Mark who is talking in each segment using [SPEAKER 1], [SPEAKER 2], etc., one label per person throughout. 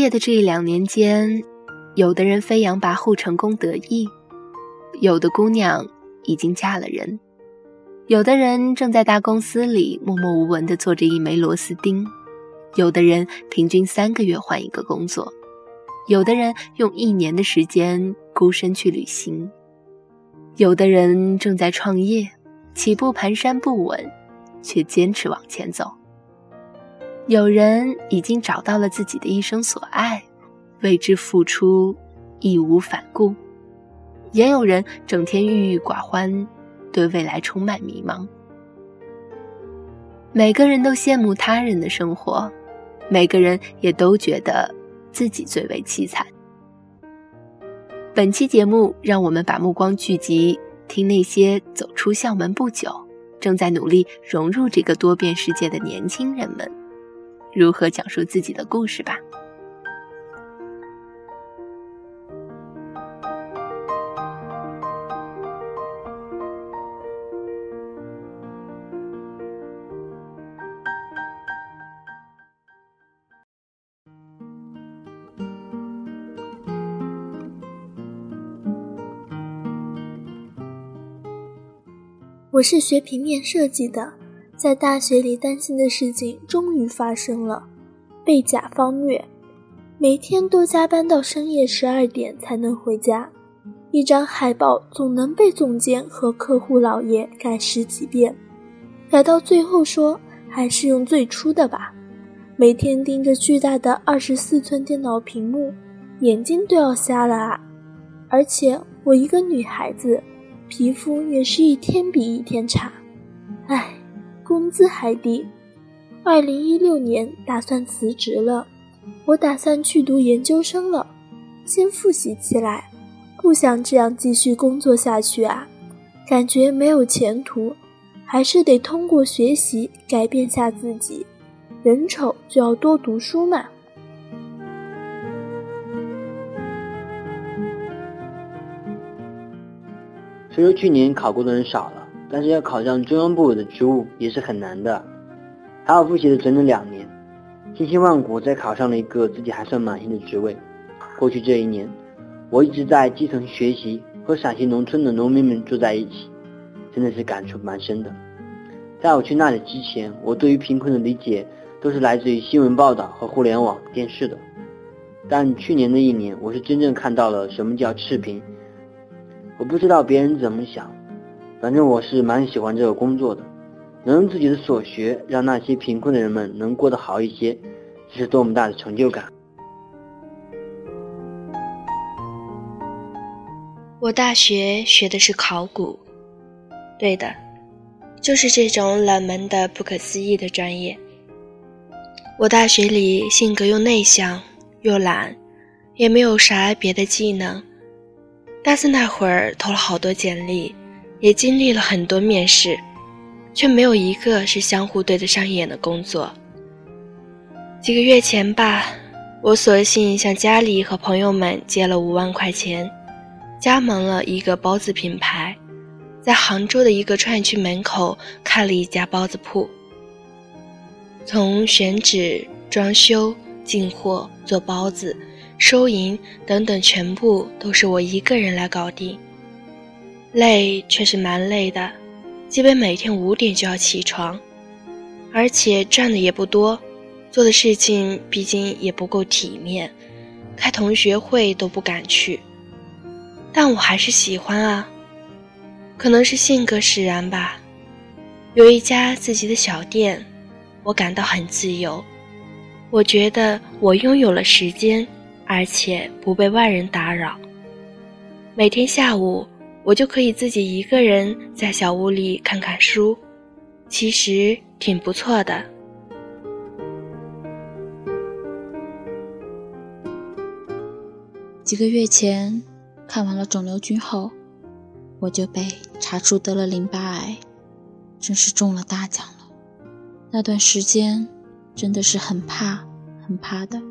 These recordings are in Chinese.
[SPEAKER 1] 业的这一两年间，有的人飞扬跋扈、成功得意，有的姑娘已经嫁了人，有的人正在大公司里默默无闻地做着一枚螺丝钉，有的人平均三个月换一个工作，有的人用一年的时间孤身去旅行，有的人正在创业，起步蹒跚不稳，却坚持往前走。有人已经找到了自己的一生所爱，为之付出，义无反顾；也有人整天郁郁寡欢，对未来充满迷茫。每个人都羡慕他人的生活，每个人也都觉得自己最为凄惨。本期节目，让我们把目光聚集，听那些走出校门不久，正在努力融入这个多变世界的年轻人们。如何讲述自己的故事吧。
[SPEAKER 2] 我是学平面设计的。在大学里担心的事情终于发生了，被甲方虐，每天都加班到深夜十二点才能回家，一张海报总能被总监和客户老爷改十几遍，改到最后说还是用最初的吧。每天盯着巨大的二十四寸电脑屏幕，眼睛都要瞎了啊！而且我一个女孩子，皮肤也是一天比一天差，唉。工资还低，二零一六年打算辞职了，我打算去读研究生了，先复习起来，不想这样继续工作下去啊，感觉没有前途，还是得通过学习改变下自己，人丑就要多读书嘛。
[SPEAKER 3] 虽说去年考过的人少了。但是要考上中央部委的职务也是很难的，还好复习了整整两年，千辛万苦才考上了一个自己还算满意的职位。过去这一年，我一直在基层学习，和陕西农村的农民们住在一起，真的是感触蛮深的。在我去那里之前，我对于贫困的理解都是来自于新闻报道和互联网电视的，但去年的一年，我是真正看到了什么叫赤贫。我不知道别人怎么想。反正我是蛮喜欢这个工作的，能用自己的所学让那些贫困的人们能过得好一些，这是多么大的成就感！
[SPEAKER 4] 我大学学的是考古，对的，就是这种冷门的、不可思议的专业。我大学里性格又内向又懒，也没有啥别的技能。大四那会儿投了好多简历。也经历了很多面试，却没有一个是相互对得上眼的工作。几个月前吧，我索性向家里和朋友们借了五万块钱，加盟了一个包子品牌，在杭州的一个创业区门口开了一家包子铺。从选址、装修、进货、做包子、收银等等，全部都是我一个人来搞定。累却是蛮累的，基本每天五点就要起床，而且赚的也不多，做的事情毕竟也不够体面，开同学会都不敢去。但我还是喜欢啊，可能是性格使然吧。有一家自己的小店，我感到很自由，我觉得我拥有了时间，而且不被外人打扰。每天下午。我就可以自己一个人在小屋里看看书，其实挺不错的。
[SPEAKER 5] 几个月前看完了肿瘤君后，我就被查出得了淋巴癌，真是中了大奖了。那段时间真的是很怕很怕的，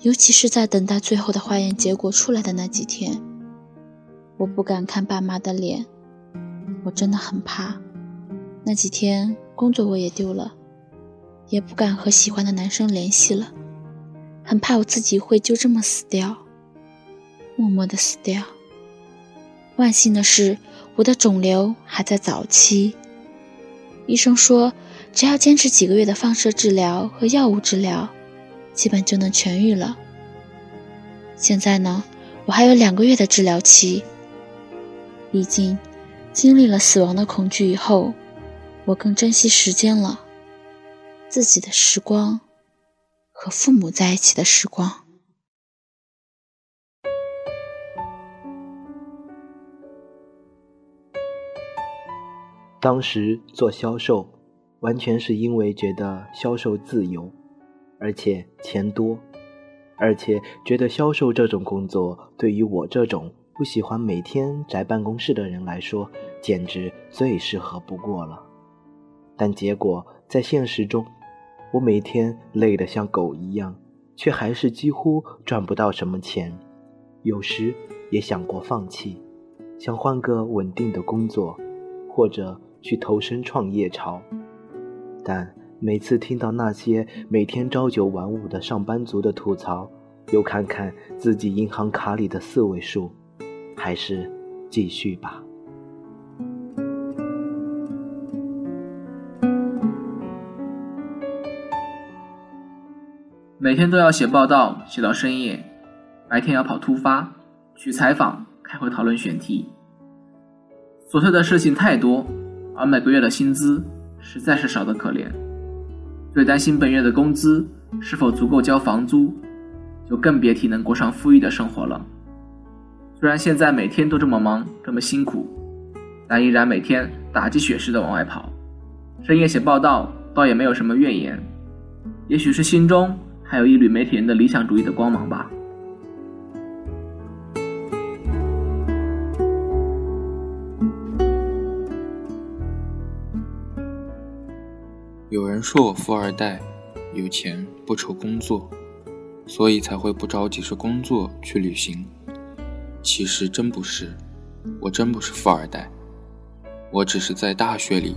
[SPEAKER 5] 尤其是在等待最后的化验结果出来的那几天。我不敢看爸妈的脸，我真的很怕。那几天工作我也丢了，也不敢和喜欢的男生联系了。很怕我自己会就这么死掉，默默的死掉。万幸的是，我的肿瘤还在早期，医生说只要坚持几个月的放射治疗和药物治疗，基本就能痊愈了。现在呢，我还有两个月的治疗期。毕竟，经历了死亡的恐惧以后，我更珍惜时间了，自己的时光。和父母在一起的时光。
[SPEAKER 6] 当时做销售，完全是因为觉得销售自由，而且钱多，而且觉得销售这种工作对于我这种不喜欢每天宅办公室的人来说，简直最适合不过了。但结果在现实中。我每天累得像狗一样，却还是几乎赚不到什么钱。有时也想过放弃，想换个稳定的工作，或者去投身创业潮。但每次听到那些每天朝九晚五的上班族的吐槽，又看看自己银行卡里的四位数，还是继续吧。
[SPEAKER 7] 每天都要写报道，写到深夜；白天要跑突发，去采访、开会讨论选题。琐碎的事情太多，而每个月的薪资实在是少得可怜。最担心本月的工资是否足够交房租，就更别提能过上富裕的生活了。虽然现在每天都这么忙，这么辛苦，但依然每天打鸡血似的往外跑，深夜写报道，倒也没有什么怨言。也许是心中。还有一缕媒体人的理想主义的光芒吧。
[SPEAKER 8] 有人说我富二代，有钱不愁工作，所以才会不着急着工作去旅行。其实真不是，我真不是富二代，我只是在大学里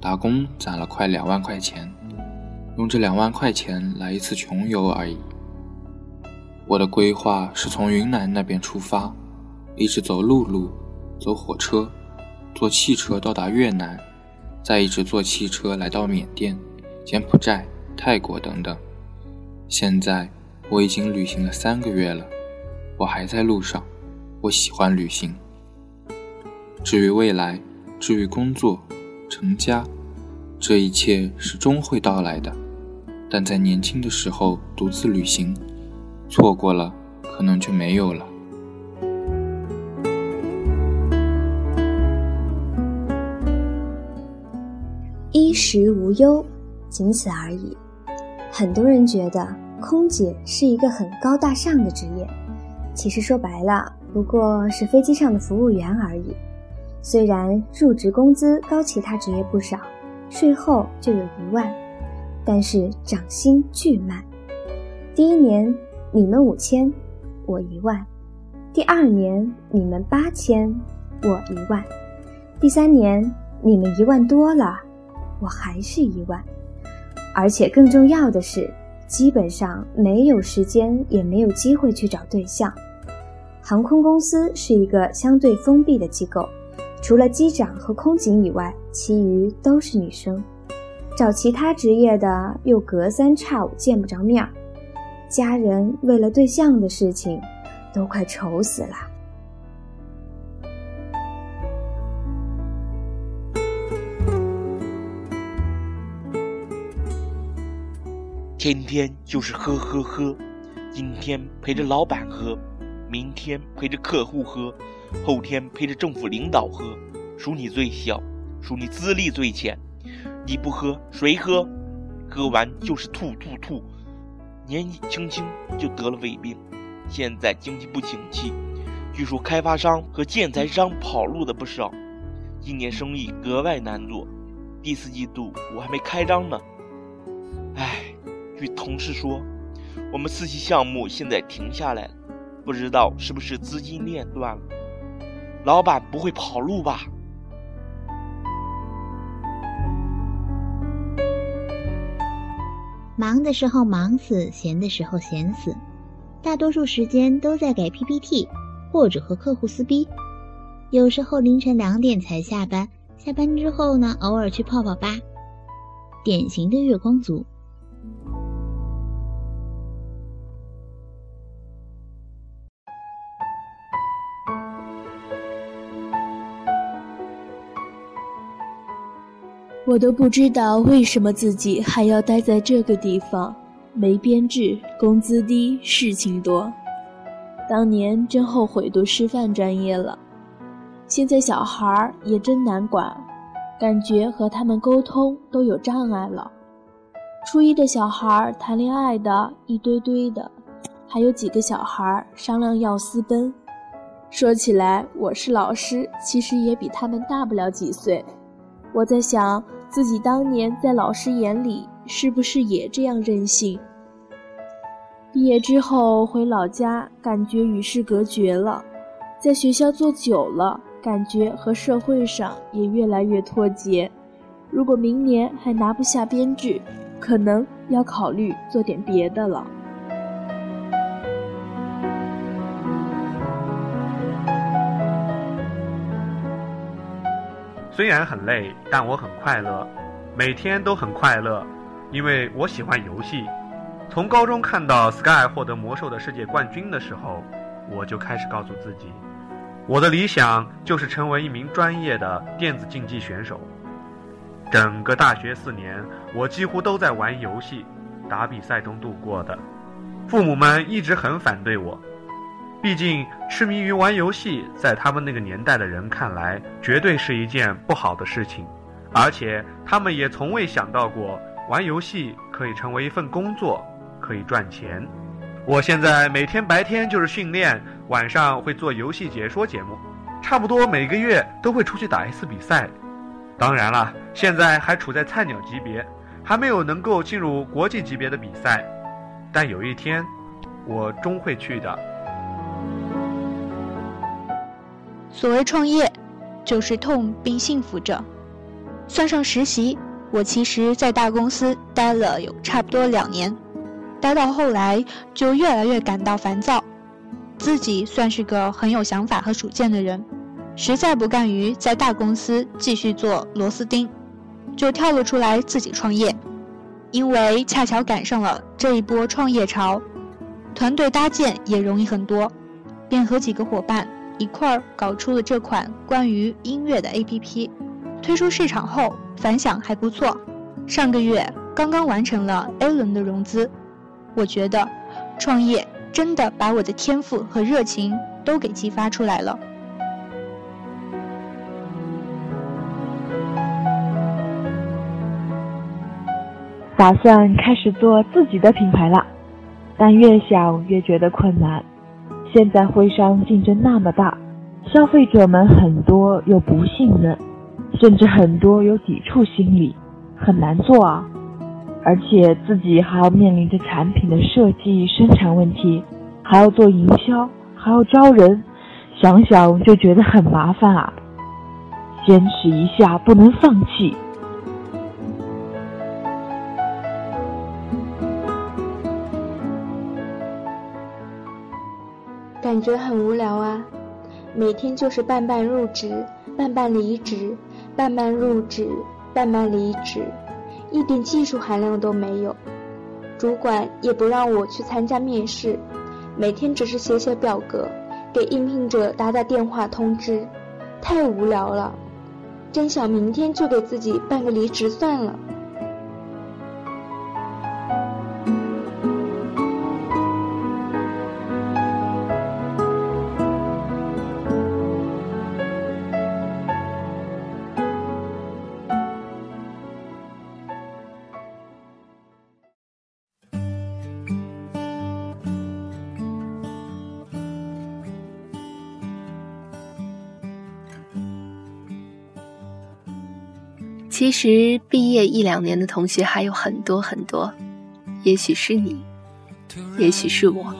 [SPEAKER 8] 打工攒了快两万块钱。用这两万块钱来一次穷游而已。我的规划是从云南那边出发，一直走陆路，走火车，坐汽车到达越南，再一直坐汽车来到缅甸、柬埔寨、泰国等等。现在我已经旅行了三个月了，我还在路上。我喜欢旅行。至于未来，至于工作、成家，这一切是终会到来的。但在年轻的时候独自旅行，错过了，可能就没有了。
[SPEAKER 9] 衣食无忧，仅此而已。很多人觉得空姐是一个很高大上的职业，其实说白了，不过是飞机上的服务员而已。虽然入职工资高其他职业不少，税后就有一万。但是涨薪巨慢，第一年你们五千，我一万；第二年你们八千，我一万；第三年你们一万多了，我还是一万。而且更重要的是，基本上没有时间，也没有机会去找对象。航空公司是一个相对封闭的机构，除了机长和空警以外，其余都是女生。找其他职业的又隔三差五见不着面儿，家人为了对象的事情都快愁死了。
[SPEAKER 10] 天天就是喝喝喝，今天陪着老板喝，明天陪着客户喝，后天陪着政府领导喝，数你最小，数你资历最浅。你不喝谁喝？喝完就是吐吐吐，年纪轻轻就得了胃病。现在经济不景气，据说开发商和建材商跑路的不少，今年生意格外难做。第四季度我还没开张呢。唉，据同事说，我们四期项目现在停下来了，不知道是不是资金链断了。老板不会跑路吧？
[SPEAKER 11] 忙的时候忙死，闲的时候闲死，大多数时间都在改 PPT 或者和客户撕逼。有时候凌晨两点才下班，下班之后呢，偶尔去泡泡吧，典型的月光族。
[SPEAKER 12] 我都不知道为什么自己还要待在这个地方，没编制，工资低，事情多。当年真后悔读师范专业了。现在小孩儿也真难管，感觉和他们沟通都有障碍了。初一的小孩儿谈恋爱的一堆堆的，还有几个小孩儿商量要私奔。说起来，我是老师，其实也比他们大不了几岁。我在想。自己当年在老师眼里是不是也这样任性？毕业之后回老家，感觉与世隔绝了；在学校做久了，感觉和社会上也越来越脱节。如果明年还拿不下编制，可能要考虑做点别的了。
[SPEAKER 13] 虽然很累，但我很快乐，每天都很快乐，因为我喜欢游戏。从高中看到 Sky 获得魔兽的世界冠军的时候，我就开始告诉自己，我的理想就是成为一名专业的电子竞技选手。整个大学四年，我几乎都在玩游戏、打比赛中度过的。父母们一直很反对我。毕竟，痴迷于玩游戏，在他们那个年代的人看来，绝对是一件不好的事情，而且他们也从未想到过玩游戏可以成为一份工作，可以赚钱。我现在每天白天就是训练，晚上会做游戏解说节目，差不多每个月都会出去打一次比赛。当然了，现在还处在菜鸟级别，还没有能够进入国际级别的比赛，但有一天，我终会去的。
[SPEAKER 14] 所谓创业，就是痛并幸福着。算上实习，我其实在大公司待了有差不多两年，待到后来就越来越感到烦躁。自己算是个很有想法和主见的人，实在不甘于在大公司继续做螺丝钉，就跳了出来自己创业。因为恰巧赶上了这一波创业潮，团队搭建也容易很多，便和几个伙伴。一块儿搞出了这款关于音乐的 APP，推出市场后反响还不错。上个月刚刚完成了 A 轮的融资。我觉得，创业真的把我的天赋和热情都给激发出来了。
[SPEAKER 15] 打算开始做自己的品牌了，但越想越觉得困难。现在徽商竞争那么大，消费者们很多又不信任，甚至很多有抵触心理，很难做啊！而且自己还要面临着产品的设计、生产问题，还要做营销，还要招人，想想就觉得很麻烦啊！坚持一下，不能放弃。
[SPEAKER 14] 感觉很无聊啊，每天就是半半入职，半半离职，半半入职，半半离职，一点技术含量都没有。主管也不让我去参加面试，每天只是写写表格，给应聘者打打电话通知，太无聊了。真想明天就给自己办个离职算了。
[SPEAKER 1] 其实毕业一两年的同学还有很多很多，也许是你，也许是我，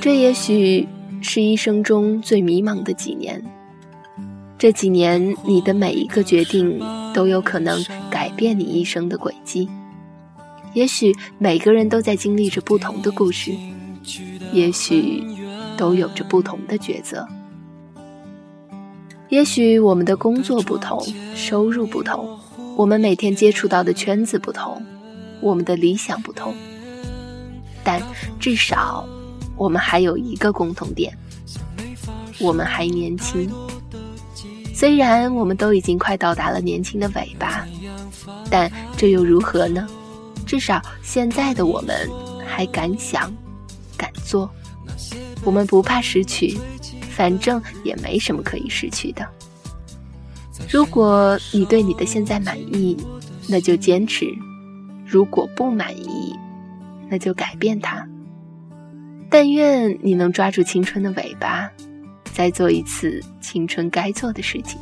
[SPEAKER 1] 这也许是一生中最迷茫的几年。这几年，你的每一个决定都有可能改变你一生的轨迹。也许每个人都在经历着不同的故事，也许都有着不同的抉择。也许我们的工作不同，收入不同，我们每天接触到的圈子不同，我们的理想不同，但至少我们还有一个共同点：我们还年轻。虽然我们都已经快到达了年轻的尾巴，但这又如何呢？至少现在的我们还敢想、敢做，我们不怕失去，反正也没什么可以失去的。如果你对你的现在满意，那就坚持；如果不满意，那就改变它。但愿你能抓住青春的尾巴。再做一次青春该做的事情。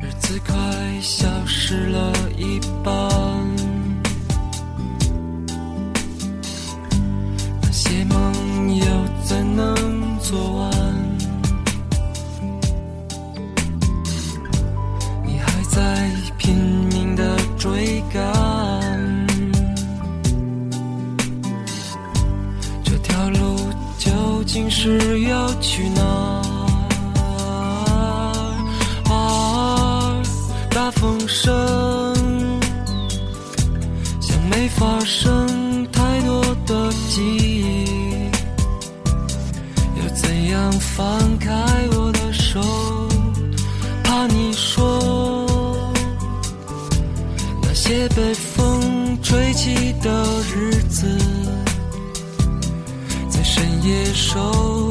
[SPEAKER 16] 日子快消失了一半，那些梦又怎能做完？你还在拼命的追赶。这条路究竟是要去哪野兽。